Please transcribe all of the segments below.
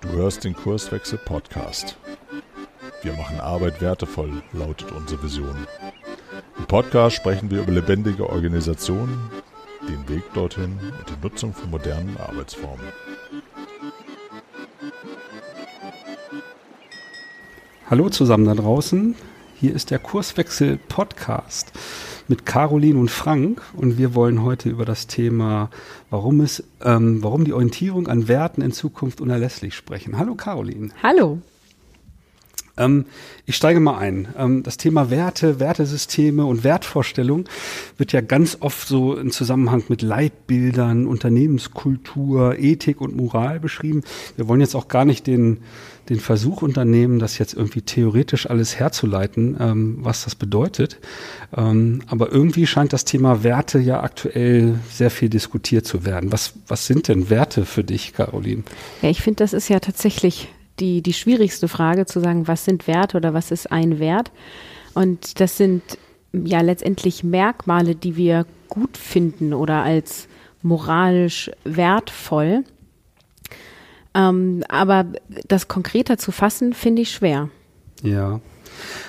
Du hörst den Kurswechsel Podcast. Wir machen Arbeit wertevoll, lautet unsere Vision. Im Podcast sprechen wir über lebendige Organisationen, den Weg dorthin und die Nutzung von modernen Arbeitsformen. Hallo zusammen da draußen. Hier ist der Kurswechsel Podcast mit Caroline und Frank und wir wollen heute über das Thema, warum es, ähm, warum die Orientierung an Werten in Zukunft unerlässlich sprechen. Hallo Caroline. Hallo. Ähm, ich steige mal ein. Ähm, das Thema Werte, Wertesysteme und Wertvorstellung wird ja ganz oft so in Zusammenhang mit Leitbildern, Unternehmenskultur, Ethik und Moral beschrieben. Wir wollen jetzt auch gar nicht den den Versuch unternehmen, das jetzt irgendwie theoretisch alles herzuleiten, ähm, was das bedeutet. Ähm, aber irgendwie scheint das Thema Werte ja aktuell sehr viel diskutiert zu werden. Was, was sind denn Werte für dich, Caroline? Ja, ich finde, das ist ja tatsächlich die, die schwierigste Frage zu sagen, was sind Werte oder was ist ein Wert? Und das sind ja letztendlich Merkmale, die wir gut finden oder als moralisch wertvoll. Ähm, aber das konkreter zu fassen, finde ich schwer. Ja.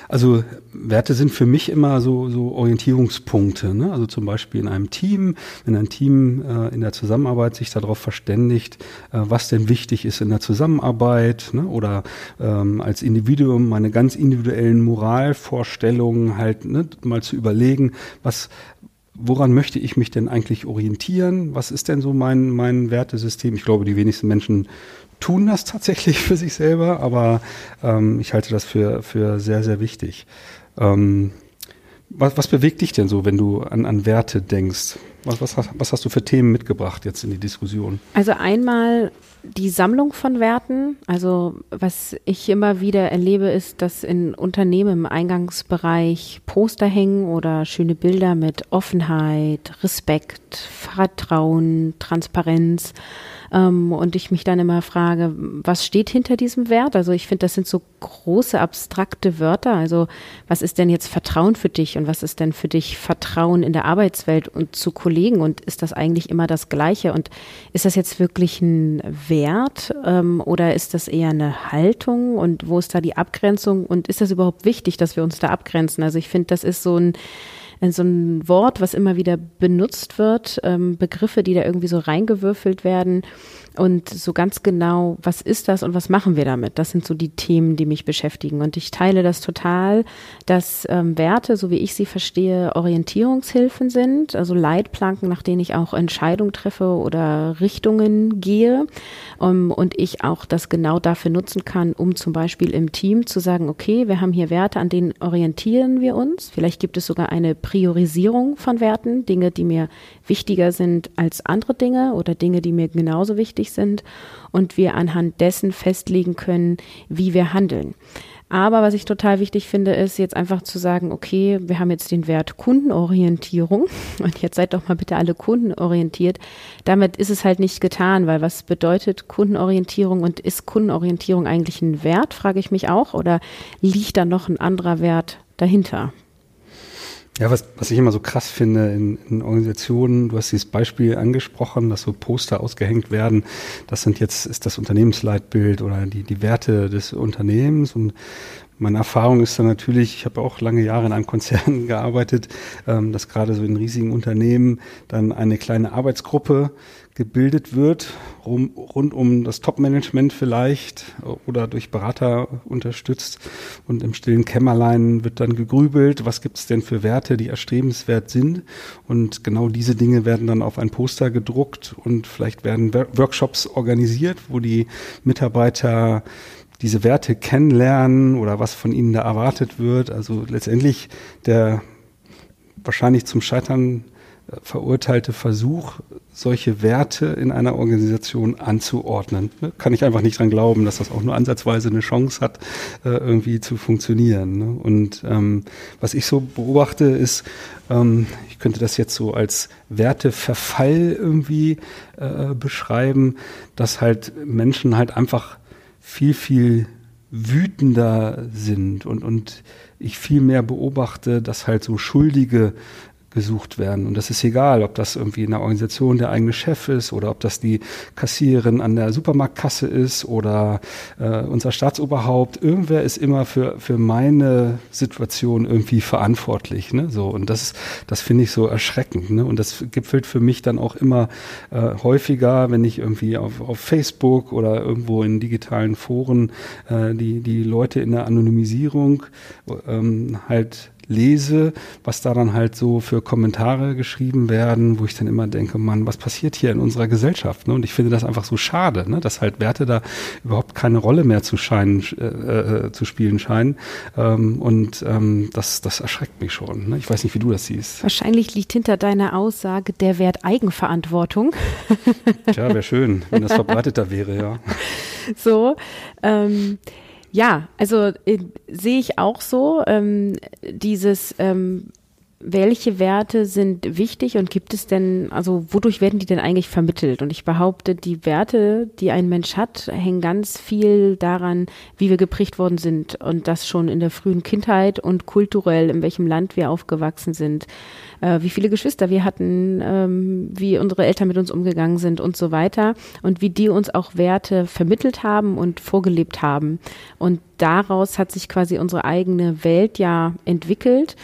Also Werte sind für mich immer so, so Orientierungspunkte. Ne? Also zum Beispiel in einem Team, wenn ein Team äh, in der Zusammenarbeit sich darauf verständigt, äh, was denn wichtig ist in der Zusammenarbeit ne? oder ähm, als Individuum meine ganz individuellen Moralvorstellungen halt ne, mal zu überlegen, was woran möchte ich mich denn eigentlich orientieren? Was ist denn so mein, mein Wertesystem? Ich glaube, die wenigsten Menschen tun das tatsächlich für sich selber, aber ähm, ich halte das für, für sehr, sehr wichtig. Ähm, was, was bewegt dich denn so, wenn du an, an Werte denkst? Was, was, was hast du für Themen mitgebracht jetzt in die Diskussion? Also einmal die Sammlung von Werten. Also was ich immer wieder erlebe, ist, dass in Unternehmen im Eingangsbereich Poster hängen oder schöne Bilder mit Offenheit, Respekt, Vertrauen, Transparenz. Ähm, und ich mich dann immer frage, was steht hinter diesem Wert? Also ich finde, das sind so große abstrakte Wörter. Also was ist denn jetzt Vertrauen für dich und was ist denn für dich Vertrauen in der Arbeitswelt und zu Kollegen und ist das eigentlich immer das Gleiche? Und ist das jetzt wirklich ein Wert ähm, oder ist das eher eine Haltung und wo ist da die Abgrenzung und ist das überhaupt wichtig, dass wir uns da abgrenzen? Also ich finde, das ist so ein so ein Wort, was immer wieder benutzt wird, ähm, Begriffe, die da irgendwie so reingewürfelt werden. Und so ganz genau, was ist das und was machen wir damit? Das sind so die Themen, die mich beschäftigen. Und ich teile das total, dass ähm, Werte, so wie ich sie verstehe, Orientierungshilfen sind, also Leitplanken, nach denen ich auch Entscheidungen treffe oder Richtungen gehe. Um, und ich auch das genau dafür nutzen kann, um zum Beispiel im Team zu sagen, okay, wir haben hier Werte, an denen orientieren wir uns. Vielleicht gibt es sogar eine Priorisierung von Werten, Dinge, die mir wichtiger sind als andere Dinge oder Dinge, die mir genauso wichtig sind und wir anhand dessen festlegen können, wie wir handeln. Aber was ich total wichtig finde, ist jetzt einfach zu sagen, okay, wir haben jetzt den Wert Kundenorientierung und jetzt seid doch mal bitte alle kundenorientiert. Damit ist es halt nicht getan, weil was bedeutet Kundenorientierung und ist Kundenorientierung eigentlich ein Wert, frage ich mich auch, oder liegt da noch ein anderer Wert dahinter? Ja, was, was ich immer so krass finde in, in Organisationen, du hast dieses Beispiel angesprochen, dass so Poster ausgehängt werden. Das sind jetzt, ist das Unternehmensleitbild oder die, die Werte des Unternehmens. Und meine Erfahrung ist dann natürlich, ich habe auch lange Jahre in einem Konzern gearbeitet, ähm, dass gerade so in riesigen Unternehmen dann eine kleine Arbeitsgruppe gebildet wird, rum, rund um das Top-Management vielleicht oder durch Berater unterstützt. Und im stillen Kämmerlein wird dann gegrübelt, was gibt es denn für Werte, die erstrebenswert sind. Und genau diese Dinge werden dann auf ein Poster gedruckt und vielleicht werden Workshops organisiert, wo die Mitarbeiter diese Werte kennenlernen oder was von ihnen da erwartet wird. Also letztendlich der wahrscheinlich zum Scheitern äh, verurteilte Versuch, solche Werte in einer Organisation anzuordnen. Ne? Kann ich einfach nicht dran glauben, dass das auch nur ansatzweise eine Chance hat, äh, irgendwie zu funktionieren. Ne? Und ähm, was ich so beobachte, ist, ähm, ich könnte das jetzt so als Werteverfall irgendwie äh, beschreiben, dass halt Menschen halt einfach viel, viel wütender sind und, und ich viel mehr beobachte, dass halt so Schuldige gesucht werden. Und das ist egal, ob das irgendwie in der Organisation der eigene Chef ist oder ob das die Kassiererin an der Supermarktkasse ist oder äh, unser Staatsoberhaupt. Irgendwer ist immer für, für meine Situation irgendwie verantwortlich. Ne? So, und das, das finde ich so erschreckend. Ne? Und das gipfelt für mich dann auch immer äh, häufiger, wenn ich irgendwie auf, auf Facebook oder irgendwo in digitalen Foren äh, die, die Leute in der Anonymisierung ähm, halt lese, was da dann halt so für Kommentare geschrieben werden, wo ich dann immer denke, Mann, was passiert hier in unserer Gesellschaft? Ne? Und ich finde das einfach so schade, ne? dass halt Werte da überhaupt keine Rolle mehr zu scheinen, äh, äh, zu spielen scheinen. Ähm, und ähm, das, das erschreckt mich schon. Ne? Ich weiß nicht, wie du das siehst. Wahrscheinlich liegt hinter deiner Aussage der Wert Eigenverantwortung. Tja, wäre schön, wenn das verbreiteter wäre, ja. So, ähm, ja, also äh, sehe ich auch so. Ähm, dieses, ähm, welche Werte sind wichtig und gibt es denn, also wodurch werden die denn eigentlich vermittelt? Und ich behaupte, die Werte, die ein Mensch hat, hängen ganz viel daran, wie wir geprägt worden sind und das schon in der frühen Kindheit und kulturell, in welchem Land wir aufgewachsen sind äh, wie viele Geschwister wir hatten, ähm, wie unsere Eltern mit uns umgegangen sind und so weiter und wie die uns auch Werte vermittelt haben und vorgelebt haben. Und daraus hat sich quasi unsere eigene Welt ja entwickelt.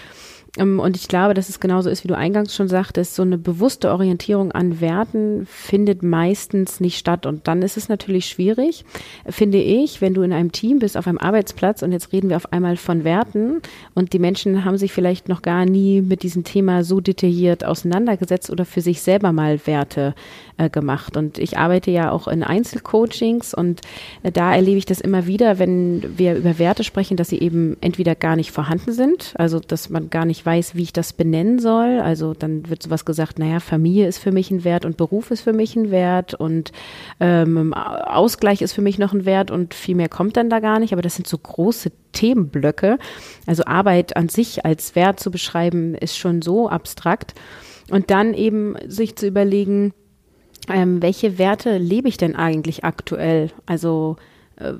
Ähm, und ich glaube, dass es genauso ist, wie du eingangs schon sagtest, so eine bewusste Orientierung an Werten findet meistens nicht statt. Und dann ist es natürlich schwierig, finde ich, wenn du in einem Team bist, auf einem Arbeitsplatz und jetzt reden wir auf einmal von Werten und die Menschen haben sich vielleicht noch gar nie mit diesem Thema so detailliert auseinandergesetzt oder für sich selber mal Werte äh, gemacht. Und ich arbeite ja auch in Einzelcoachings und äh, da erlebe ich das immer wieder, wenn wir über Werte sprechen, dass sie eben entweder gar nicht vorhanden sind, also dass man gar nicht weiß, wie ich das benennen soll. Also dann wird sowas gesagt, naja, Familie ist für mich ein Wert und Beruf ist für mich ein Wert und ähm, Ausgleich ist für mich noch ein Wert und viel mehr kommt dann da gar nicht. Aber das sind so große Themenblöcke. Also Arbeit an sich als Wert zu beschreiben, ist schon so abstrakt. Und dann eben sich zu überlegen, ähm, welche Werte lebe ich denn eigentlich aktuell? Also äh,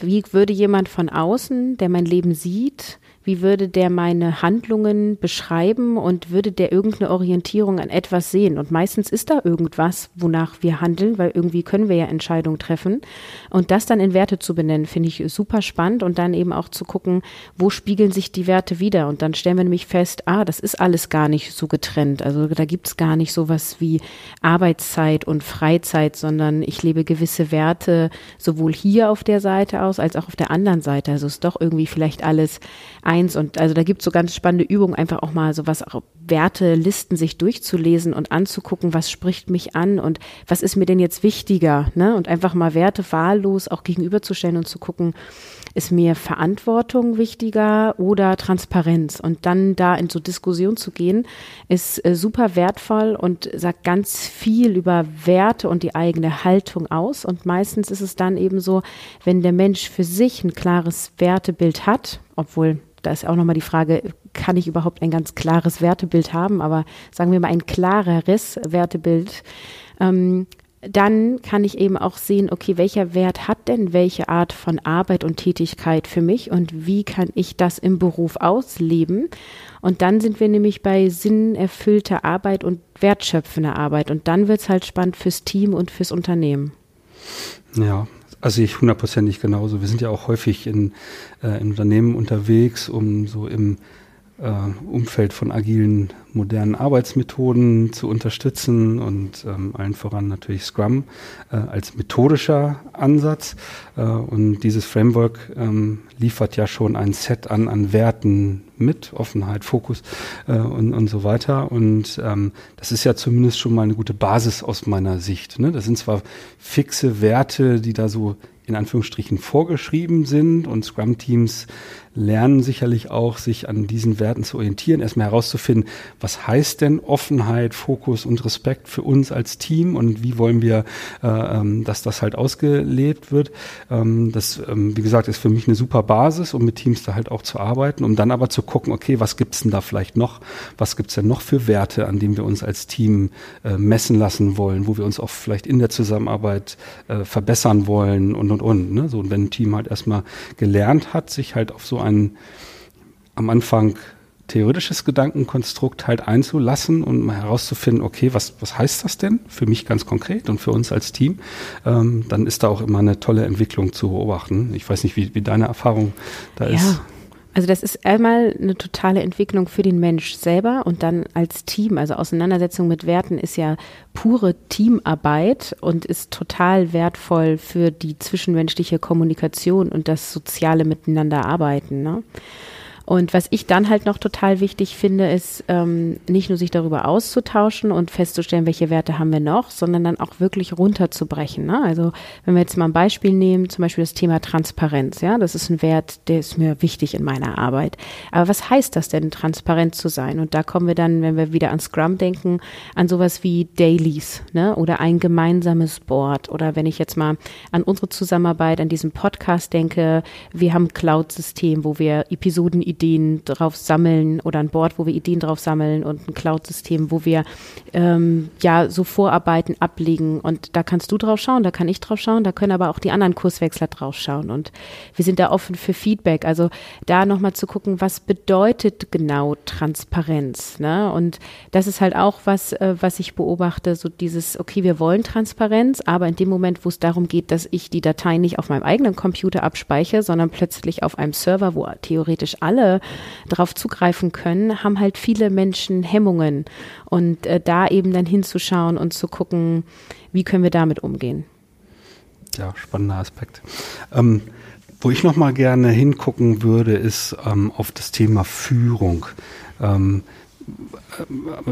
wie würde jemand von außen, der mein Leben sieht, wie würde der meine Handlungen beschreiben und würde der irgendeine Orientierung an etwas sehen? Und meistens ist da irgendwas, wonach wir handeln, weil irgendwie können wir ja Entscheidungen treffen. Und das dann in Werte zu benennen, finde ich super spannend und dann eben auch zu gucken, wo spiegeln sich die Werte wieder? Und dann stellen wir nämlich fest, ah, das ist alles gar nicht so getrennt. Also da gibt es gar nicht sowas wie Arbeitszeit und Freizeit, sondern ich lebe gewisse Werte sowohl hier auf der Seite aus als auch auf der anderen Seite. Also ist doch irgendwie vielleicht alles eins. Und also da gibt es so ganz spannende Übungen, einfach auch mal so was auch Wertelisten sich durchzulesen und anzugucken, was spricht mich an und was ist mir denn jetzt wichtiger, ne? Und einfach mal Werte wahllos auch gegenüberzustellen und zu gucken, ist mir Verantwortung wichtiger oder Transparenz? Und dann da in so Diskussion zu gehen, ist äh, super wertvoll und sagt ganz viel über Werte und die eigene Haltung aus. Und meistens ist es dann eben so, wenn der Mensch für sich ein klares Wertebild hat, obwohl da ist auch nochmal die Frage, kann ich überhaupt ein ganz klares Wertebild haben? Aber sagen wir mal ein klareres Wertebild. Ähm, dann kann ich eben auch sehen, okay, welcher Wert hat denn welche Art von Arbeit und Tätigkeit für mich und wie kann ich das im Beruf ausleben? Und dann sind wir nämlich bei sinnerfüllter Arbeit und wertschöpfender Arbeit. Und dann wird es halt spannend fürs Team und fürs Unternehmen. Ja, also ich hundertprozentig genauso. Wir sind ja auch häufig in, äh, in Unternehmen unterwegs, um so im Umfeld von agilen, modernen Arbeitsmethoden zu unterstützen und ähm, allen voran natürlich Scrum äh, als methodischer Ansatz. Äh, und dieses Framework ähm, liefert ja schon ein Set an, an Werten mit, Offenheit, Fokus äh, und, und so weiter. Und ähm, das ist ja zumindest schon mal eine gute Basis aus meiner Sicht. Ne? Das sind zwar fixe Werte, die da so in Anführungsstrichen vorgeschrieben sind und Scrum-Teams lernen sicherlich auch, sich an diesen Werten zu orientieren, erstmal herauszufinden, was heißt denn Offenheit, Fokus und Respekt für uns als Team und wie wollen wir, äh, ähm, dass das halt ausgelebt wird. Ähm, das, ähm, wie gesagt, ist für mich eine super Basis, um mit Teams da halt auch zu arbeiten, um dann aber zu gucken, okay, was gibt's denn da vielleicht noch? Was gibt's denn noch für Werte, an denen wir uns als Team äh, messen lassen wollen, wo wir uns auch vielleicht in der Zusammenarbeit äh, verbessern wollen und und und. Ne? So, und wenn ein Team halt erstmal gelernt hat, sich halt auf so ein einen am Anfang theoretisches Gedankenkonstrukt halt einzulassen und mal herauszufinden, okay, was, was heißt das denn für mich ganz konkret und für uns als Team, ähm, dann ist da auch immer eine tolle Entwicklung zu beobachten. Ich weiß nicht, wie, wie deine Erfahrung da ja. ist. Also das ist einmal eine totale Entwicklung für den Mensch selber und dann als Team. Also Auseinandersetzung mit Werten ist ja pure Teamarbeit und ist total wertvoll für die zwischenmenschliche Kommunikation und das soziale Miteinander arbeiten. Ne? Und was ich dann halt noch total wichtig finde, ist ähm, nicht nur sich darüber auszutauschen und festzustellen, welche Werte haben wir noch, sondern dann auch wirklich runterzubrechen. Ne? Also wenn wir jetzt mal ein Beispiel nehmen, zum Beispiel das Thema Transparenz, ja, das ist ein Wert, der ist mir wichtig in meiner Arbeit. Aber was heißt das denn, transparent zu sein? Und da kommen wir dann, wenn wir wieder an Scrum denken, an sowas wie Dailies, ne? Oder ein gemeinsames Board. Oder wenn ich jetzt mal an unsere Zusammenarbeit, an diesem Podcast denke, wir haben ein Cloud-System, wo wir Episoden Ideen drauf sammeln oder ein Board, wo wir Ideen drauf sammeln und ein Cloud-System, wo wir ähm, ja so Vorarbeiten ablegen. Und da kannst du drauf schauen, da kann ich drauf schauen, da können aber auch die anderen Kurswechsler drauf schauen. Und wir sind da offen für Feedback. Also da nochmal zu gucken, was bedeutet genau Transparenz. Ne? Und das ist halt auch was, äh, was ich beobachte, so dieses, okay, wir wollen Transparenz, aber in dem Moment, wo es darum geht, dass ich die Datei nicht auf meinem eigenen Computer abspeichere, sondern plötzlich auf einem Server, wo theoretisch alle darauf zugreifen können, haben halt viele Menschen Hemmungen. Und äh, da eben dann hinzuschauen und zu gucken, wie können wir damit umgehen. Ja, spannender Aspekt. Ähm, wo ich noch mal gerne hingucken würde, ist ähm, auf das Thema Führung. Ähm,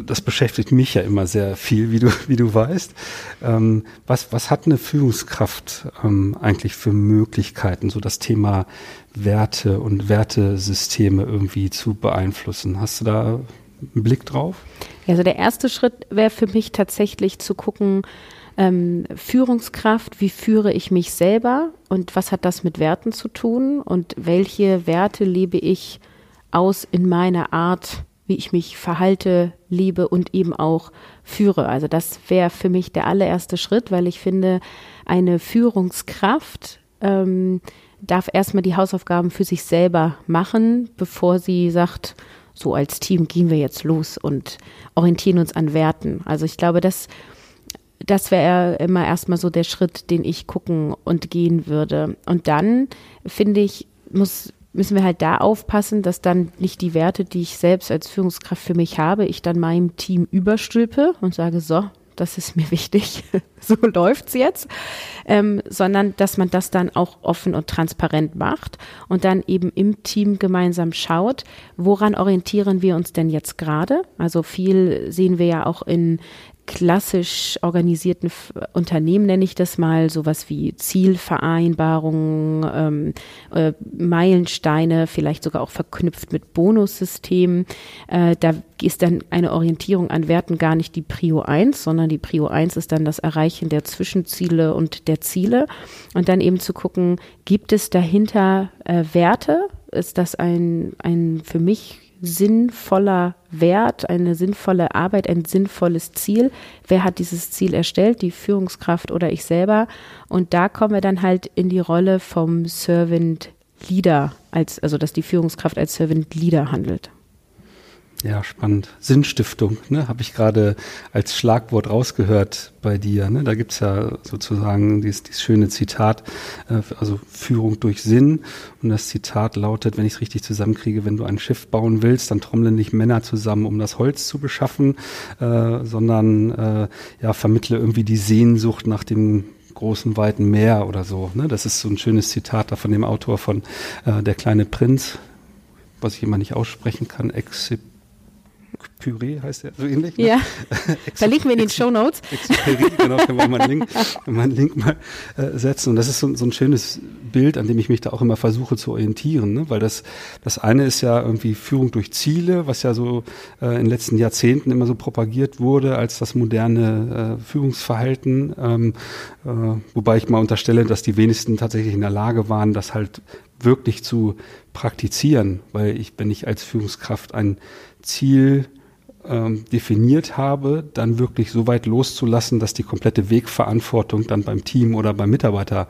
das beschäftigt mich ja immer sehr viel, wie du, wie du weißt. Ähm, was, was hat eine Führungskraft ähm, eigentlich für Möglichkeiten, so das Thema Werte und Wertesysteme irgendwie zu beeinflussen? Hast du da einen Blick drauf? Also der erste Schritt wäre für mich tatsächlich zu gucken, ähm, Führungskraft, wie führe ich mich selber und was hat das mit Werten zu tun und welche Werte lebe ich aus in meiner Art, wie ich mich verhalte, lebe und eben auch führe. Also das wäre für mich der allererste Schritt, weil ich finde, eine Führungskraft ähm, darf erstmal die Hausaufgaben für sich selber machen, bevor sie sagt, so als Team gehen wir jetzt los und orientieren uns an Werten. Also ich glaube, das, das wäre immer erstmal so der Schritt, den ich gucken und gehen würde. Und dann finde ich, muss müssen wir halt da aufpassen, dass dann nicht die Werte, die ich selbst als Führungskraft für mich habe, ich dann meinem Team überstülpe und sage, so, das ist mir wichtig, so läuft's jetzt, ähm, sondern dass man das dann auch offen und transparent macht und dann eben im Team gemeinsam schaut, woran orientieren wir uns denn jetzt gerade? Also viel sehen wir ja auch in klassisch organisierten Unternehmen, nenne ich das mal, sowas wie Zielvereinbarungen, ähm, äh, Meilensteine, vielleicht sogar auch verknüpft mit Bonussystemen. Äh, da ist dann eine Orientierung an Werten gar nicht die Prio 1, sondern die Prio 1 ist dann das Erreichen der Zwischenziele und der Ziele. Und dann eben zu gucken, gibt es dahinter äh, Werte? Ist das ein, ein für mich sinnvoller Wert, eine sinnvolle Arbeit, ein sinnvolles Ziel. Wer hat dieses Ziel erstellt? Die Führungskraft oder ich selber? Und da kommen wir dann halt in die Rolle vom Servant Leader, als, also dass die Führungskraft als Servant Leader handelt. Ja, spannend. Sinnstiftung, ne, habe ich gerade als Schlagwort rausgehört bei dir. Ne? Da gibt's ja sozusagen dieses, dieses schöne Zitat, äh, also Führung durch Sinn. Und das Zitat lautet, wenn ich es richtig zusammenkriege, wenn du ein Schiff bauen willst, dann trommeln nicht Männer zusammen, um das Holz zu beschaffen, äh, sondern äh, ja, vermittle irgendwie die Sehnsucht nach dem großen, weiten Meer oder so. Ne? Das ist so ein schönes Zitat da von dem Autor von äh, Der kleine Prinz, was ich immer nicht aussprechen kann, Exip Püree heißt der, so ähnlich. Ne? Ja. Verlinken wir in den Show Notes. genau, können wir mal einen Link, mal, einen Link mal äh, setzen. Und das ist so, so, ein schönes Bild, an dem ich mich da auch immer versuche zu orientieren. Ne? Weil das, das eine ist ja irgendwie Führung durch Ziele, was ja so äh, in den letzten Jahrzehnten immer so propagiert wurde als das moderne äh, Führungsverhalten. Ähm, äh, wobei ich mal unterstelle, dass die wenigsten tatsächlich in der Lage waren, das halt wirklich zu praktizieren. Weil ich, wenn ich als Führungskraft ein Ziel ähm, definiert habe, dann wirklich so weit loszulassen, dass die komplette Wegverantwortung dann beim Team oder beim Mitarbeiter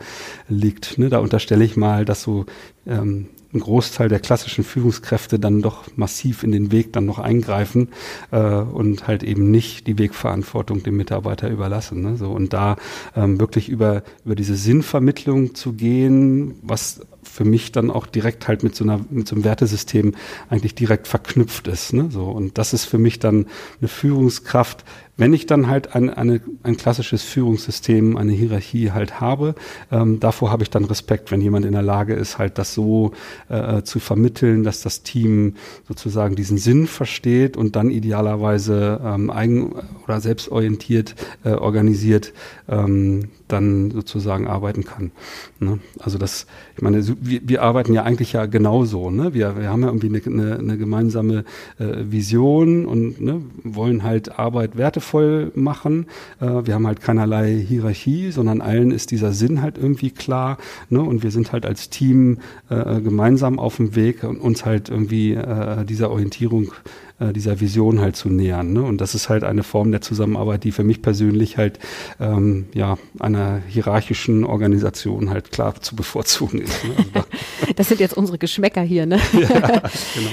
liegt. Ne, da unterstelle ich mal, dass so ähm, ein Großteil der klassischen Führungskräfte dann doch massiv in den Weg dann noch eingreifen äh, und halt eben nicht die Wegverantwortung dem Mitarbeiter überlassen. Ne? So, und da ähm, wirklich über, über diese Sinnvermittlung zu gehen, was für mich dann auch direkt halt mit so einer mit so einem Wertesystem eigentlich direkt verknüpft ist. Ne? So und das ist für mich dann eine Führungskraft, wenn ich dann halt ein, eine, ein klassisches Führungssystem, eine Hierarchie halt habe, ähm, davor habe ich dann Respekt, wenn jemand in der Lage ist, halt das so äh, zu vermitteln, dass das Team sozusagen diesen Sinn versteht und dann idealerweise ähm, eigen- oder selbstorientiert äh, organisiert ähm, dann sozusagen arbeiten kann. Ne? Also das, ich meine, wir, wir arbeiten ja eigentlich ja genauso. Ne? Wir, wir haben ja irgendwie eine, eine, eine gemeinsame äh, Vision und ne, wollen halt Arbeit wertevoll machen. Äh, wir haben halt keinerlei Hierarchie, sondern allen ist dieser Sinn halt irgendwie klar. Ne? Und wir sind halt als Team äh, gemeinsam auf dem Weg und uns halt irgendwie äh, dieser Orientierung äh, dieser Vision halt zu nähern. Ne? Und das ist halt eine Form der Zusammenarbeit, die für mich persönlich halt ähm, ja einer hierarchischen Organisation halt klar zu bevorzugen ist. Ne? Also da das sind jetzt unsere Geschmäcker hier, ne? Ja, genau.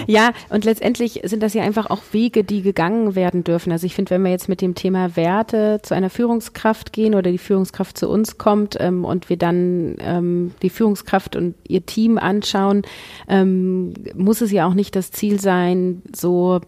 ja, und letztendlich sind das ja einfach auch Wege, die gegangen werden dürfen. Also ich finde, wenn wir jetzt mit dem Thema Werte zu einer Führungskraft gehen oder die Führungskraft zu uns kommt ähm, und wir dann ähm, die Führungskraft und ihr Team anschauen, ähm, muss es ja auch nicht das Ziel sein, so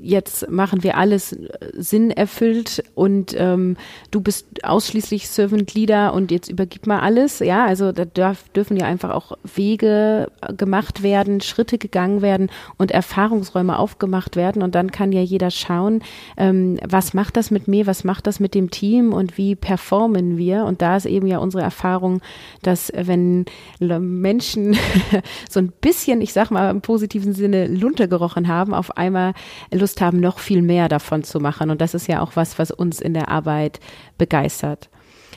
jetzt machen wir alles äh, Sinn erfüllt und ähm, du bist ausschließlich Servant Leader und jetzt übergib mal alles. Ja, also da darf, dürfen ja einfach auch Wege äh, gemacht werden, Schritte gegangen werden und Erfahrungsräume aufgemacht werden und dann kann ja jeder schauen, ähm, was macht das mit mir, was macht das mit dem Team und wie performen wir. Und da ist eben ja unsere Erfahrung, dass wenn Menschen so ein bisschen, ich sag mal im positiven Sinne, Lunte gerochen haben, auf einmal Lust haben, noch viel mehr davon zu machen. Und das ist ja auch was, was uns in der Arbeit begeistert.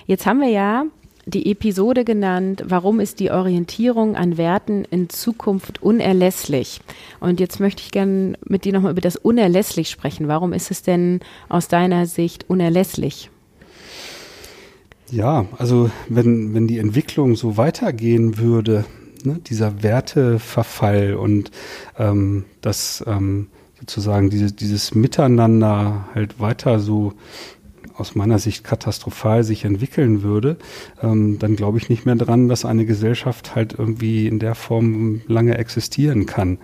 Jetzt haben wir ja die Episode genannt, warum ist die Orientierung an Werten in Zukunft unerlässlich? Und jetzt möchte ich gerne mit dir nochmal über das unerlässlich sprechen. Warum ist es denn aus deiner Sicht unerlässlich? Ja, also wenn, wenn die Entwicklung so weitergehen würde, ne, dieser Werteverfall und ähm, das ähm, sozusagen dieses, dieses Miteinander halt weiter so aus meiner Sicht katastrophal sich entwickeln würde, ähm, dann glaube ich nicht mehr dran, dass eine Gesellschaft halt irgendwie in der Form lange existieren kann.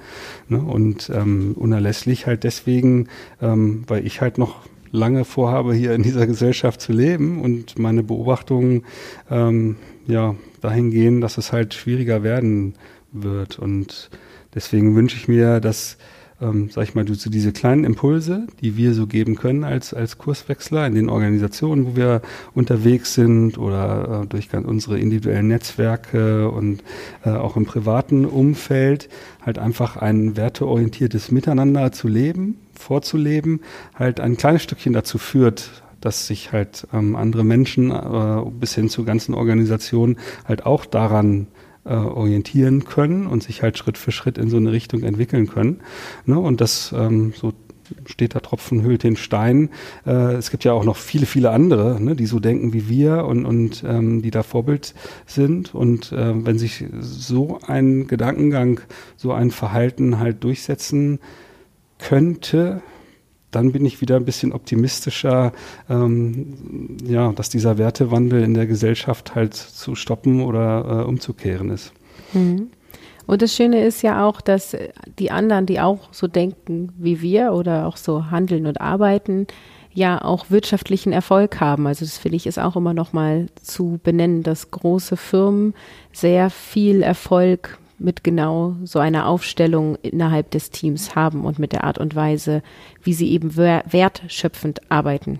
Ne? Und ähm, unerlässlich halt deswegen, ähm, weil ich halt noch lange vorhabe, hier in dieser Gesellschaft zu leben und meine Beobachtungen ähm, ja dahin gehen, dass es halt schwieriger werden wird. Und deswegen wünsche ich mir, dass ähm, sag ich mal, du, diese kleinen Impulse, die wir so geben können als, als Kurswechsler in den Organisationen, wo wir unterwegs sind oder äh, durch unsere individuellen Netzwerke und äh, auch im privaten Umfeld, halt einfach ein werteorientiertes Miteinander zu leben, vorzuleben, halt ein kleines Stückchen dazu führt, dass sich halt ähm, andere Menschen äh, bis hin zu ganzen Organisationen halt auch daran äh, orientieren können und sich halt Schritt für Schritt in so eine Richtung entwickeln können. Ne? Und das ähm, so steht da Tropfen hüllt den Stein. Äh, es gibt ja auch noch viele, viele andere, ne, die so denken wie wir und, und ähm, die da Vorbild sind. Und äh, wenn sich so ein Gedankengang, so ein Verhalten halt durchsetzen könnte, dann bin ich wieder ein bisschen optimistischer, ähm, ja, dass dieser Wertewandel in der Gesellschaft halt zu stoppen oder äh, umzukehren ist. Mhm. Und das Schöne ist ja auch, dass die anderen, die auch so denken wie wir oder auch so handeln und arbeiten, ja auch wirtschaftlichen Erfolg haben. Also das finde ich ist auch immer noch mal zu benennen, dass große Firmen sehr viel Erfolg mit genau so einer Aufstellung innerhalb des Teams haben und mit der Art und Weise, wie sie eben wertschöpfend arbeiten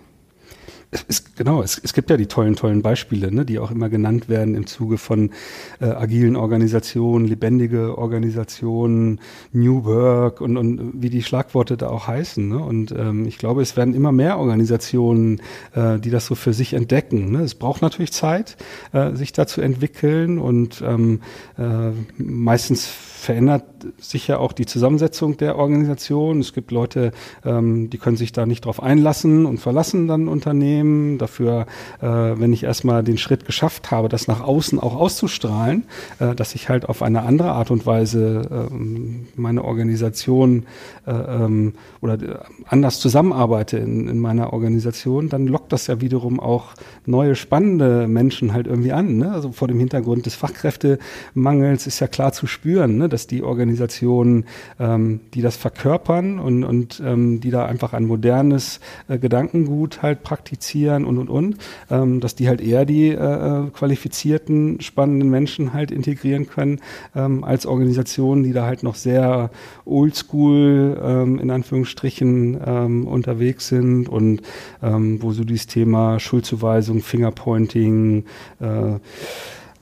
es, genau, es, es gibt ja die tollen, tollen Beispiele, ne, die auch immer genannt werden im Zuge von äh, agilen Organisationen, lebendige Organisationen, New Work und, und wie die Schlagworte da auch heißen. Ne? Und ähm, ich glaube, es werden immer mehr Organisationen, äh, die das so für sich entdecken. Ne? Es braucht natürlich Zeit, äh, sich da zu entwickeln und ähm, äh, meistens verändert sich ja auch die Zusammensetzung der Organisation. Es gibt Leute, ähm, die können sich da nicht drauf einlassen und verlassen dann Unternehmen. Dafür, äh, wenn ich erstmal den Schritt geschafft habe, das nach außen auch auszustrahlen, äh, dass ich halt auf eine andere Art und Weise ähm, meine Organisation äh, ähm, oder äh, anders zusammenarbeite in, in meiner Organisation, dann lockt das ja wiederum auch neue spannende Menschen halt irgendwie an. Ne? Also vor dem Hintergrund des Fachkräftemangels ist ja klar zu spüren, ne? Dass die Organisationen, ähm, die das verkörpern und, und ähm, die da einfach ein modernes äh, Gedankengut halt praktizieren und und und, ähm, dass die halt eher die äh, äh qualifizierten, spannenden Menschen halt integrieren können, ähm, als Organisationen, die da halt noch sehr oldschool ähm, in Anführungsstrichen ähm, unterwegs sind und ähm, wo so dieses Thema Schuldzuweisung, Fingerpointing, äh,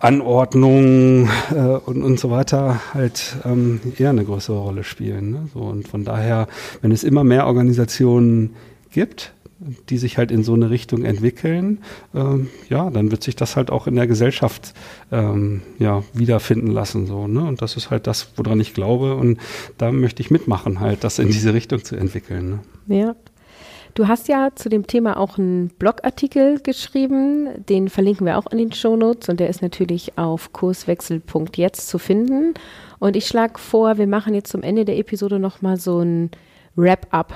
Anordnung äh, und, und so weiter halt ähm, eher eine größere Rolle spielen. Ne? So, und von daher, wenn es immer mehr Organisationen gibt, die sich halt in so eine Richtung entwickeln, ähm, ja, dann wird sich das halt auch in der Gesellschaft ähm, ja, wiederfinden lassen. So, ne? Und das ist halt das, woran ich glaube. Und da möchte ich mitmachen, halt, das in diese Richtung zu entwickeln. Ne? Ja. Du hast ja zu dem Thema auch einen Blogartikel geschrieben, den verlinken wir auch in den Shownotes und der ist natürlich auf kurswechsel.jetzt zu finden. Und ich schlage vor, wir machen jetzt zum Ende der Episode nochmal so ein Wrap-up.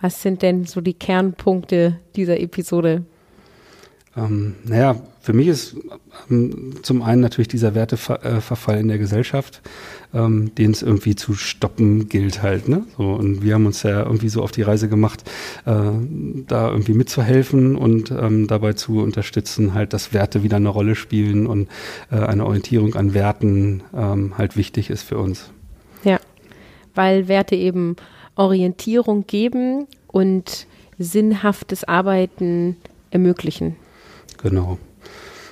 Was sind denn so die Kernpunkte dieser Episode? Ähm, naja, für mich ist ähm, zum einen natürlich dieser Werteverfall in der Gesellschaft, ähm, den es irgendwie zu stoppen gilt halt. Ne? So, und wir haben uns ja irgendwie so auf die Reise gemacht, äh, da irgendwie mitzuhelfen und ähm, dabei zu unterstützen, halt, dass Werte wieder eine Rolle spielen und äh, eine Orientierung an Werten ähm, halt wichtig ist für uns. Ja, weil Werte eben Orientierung geben und sinnhaftes Arbeiten ermöglichen. Genau.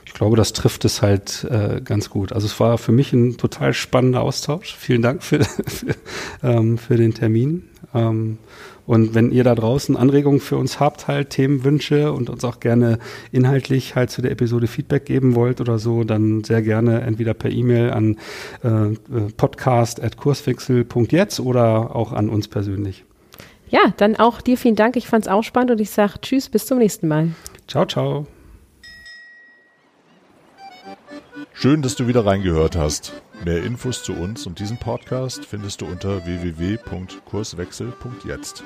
Ich glaube, das trifft es halt äh, ganz gut. Also es war für mich ein total spannender Austausch. Vielen Dank für, für, ähm, für den Termin. Ähm, und wenn ihr da draußen Anregungen für uns habt, halt Themenwünsche und uns auch gerne inhaltlich halt zu der Episode Feedback geben wollt oder so, dann sehr gerne entweder per E-Mail an äh, podcast.kurswechsel.jetzt oder auch an uns persönlich. Ja, dann auch dir vielen Dank. Ich fand es auch spannend und ich sage Tschüss, bis zum nächsten Mal. Ciao, ciao. Schön, dass du wieder reingehört hast. Mehr Infos zu uns und diesem Podcast findest du unter www.kurswechsel.jetzt.